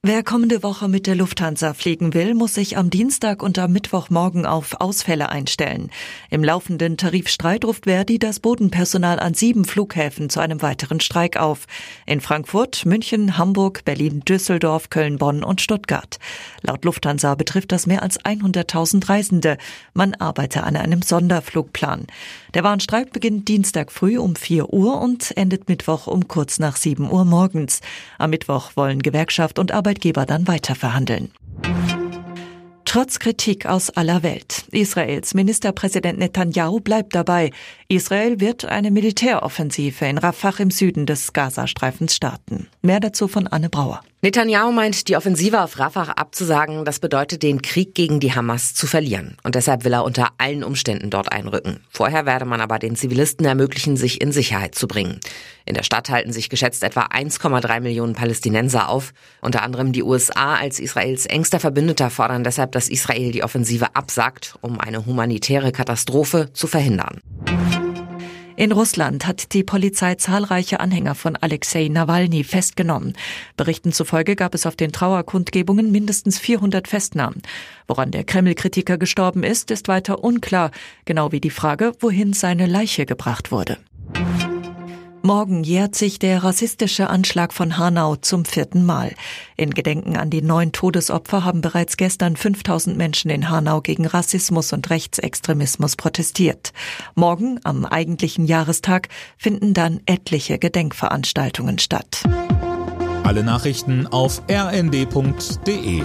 Wer kommende Woche mit der Lufthansa fliegen will, muss sich am Dienstag und am Mittwochmorgen auf Ausfälle einstellen. Im laufenden Tarifstreit ruft Verdi das Bodenpersonal an sieben Flughäfen zu einem weiteren Streik auf. In Frankfurt, München, Hamburg, Berlin, Düsseldorf, Köln, Bonn und Stuttgart. Laut Lufthansa betrifft das mehr als 100.000 Reisende. Man arbeite an einem Sonderflugplan. Der Warnstreik beginnt Dienstag früh um 4 Uhr und endet Mittwoch um kurz nach 7 Uhr morgens. Am Mittwoch wollen Gewerkschaft und Arbeit Arbeitgeber dann weiter verhandeln. Trotz Kritik aus aller Welt. Israels Ministerpräsident Netanyahu bleibt dabei. Israel wird eine Militäroffensive in Rafah im Süden des Gazastreifens starten. Mehr dazu von Anne Brauer. Netanyahu meint, die Offensive auf Rafah abzusagen, das bedeutet, den Krieg gegen die Hamas zu verlieren. Und deshalb will er unter allen Umständen dort einrücken. Vorher werde man aber den Zivilisten ermöglichen, sich in Sicherheit zu bringen. In der Stadt halten sich geschätzt etwa 1,3 Millionen Palästinenser auf. Unter anderem die USA als Israels engster Verbündeter fordern deshalb, dass Israel die Offensive absagt, um eine humanitäre Katastrophe zu verhindern. In Russland hat die Polizei zahlreiche Anhänger von Alexei Nawalny festgenommen. Berichten zufolge gab es auf den Trauerkundgebungen mindestens 400 Festnahmen. Woran der Kreml-Kritiker gestorben ist, ist weiter unklar, genau wie die Frage, wohin seine Leiche gebracht wurde. Morgen jährt sich der rassistische Anschlag von Hanau zum vierten Mal. In Gedenken an die neun Todesopfer haben bereits gestern 5000 Menschen in Hanau gegen Rassismus und Rechtsextremismus protestiert. Morgen, am eigentlichen Jahrestag, finden dann etliche Gedenkveranstaltungen statt. Alle Nachrichten auf rnd.de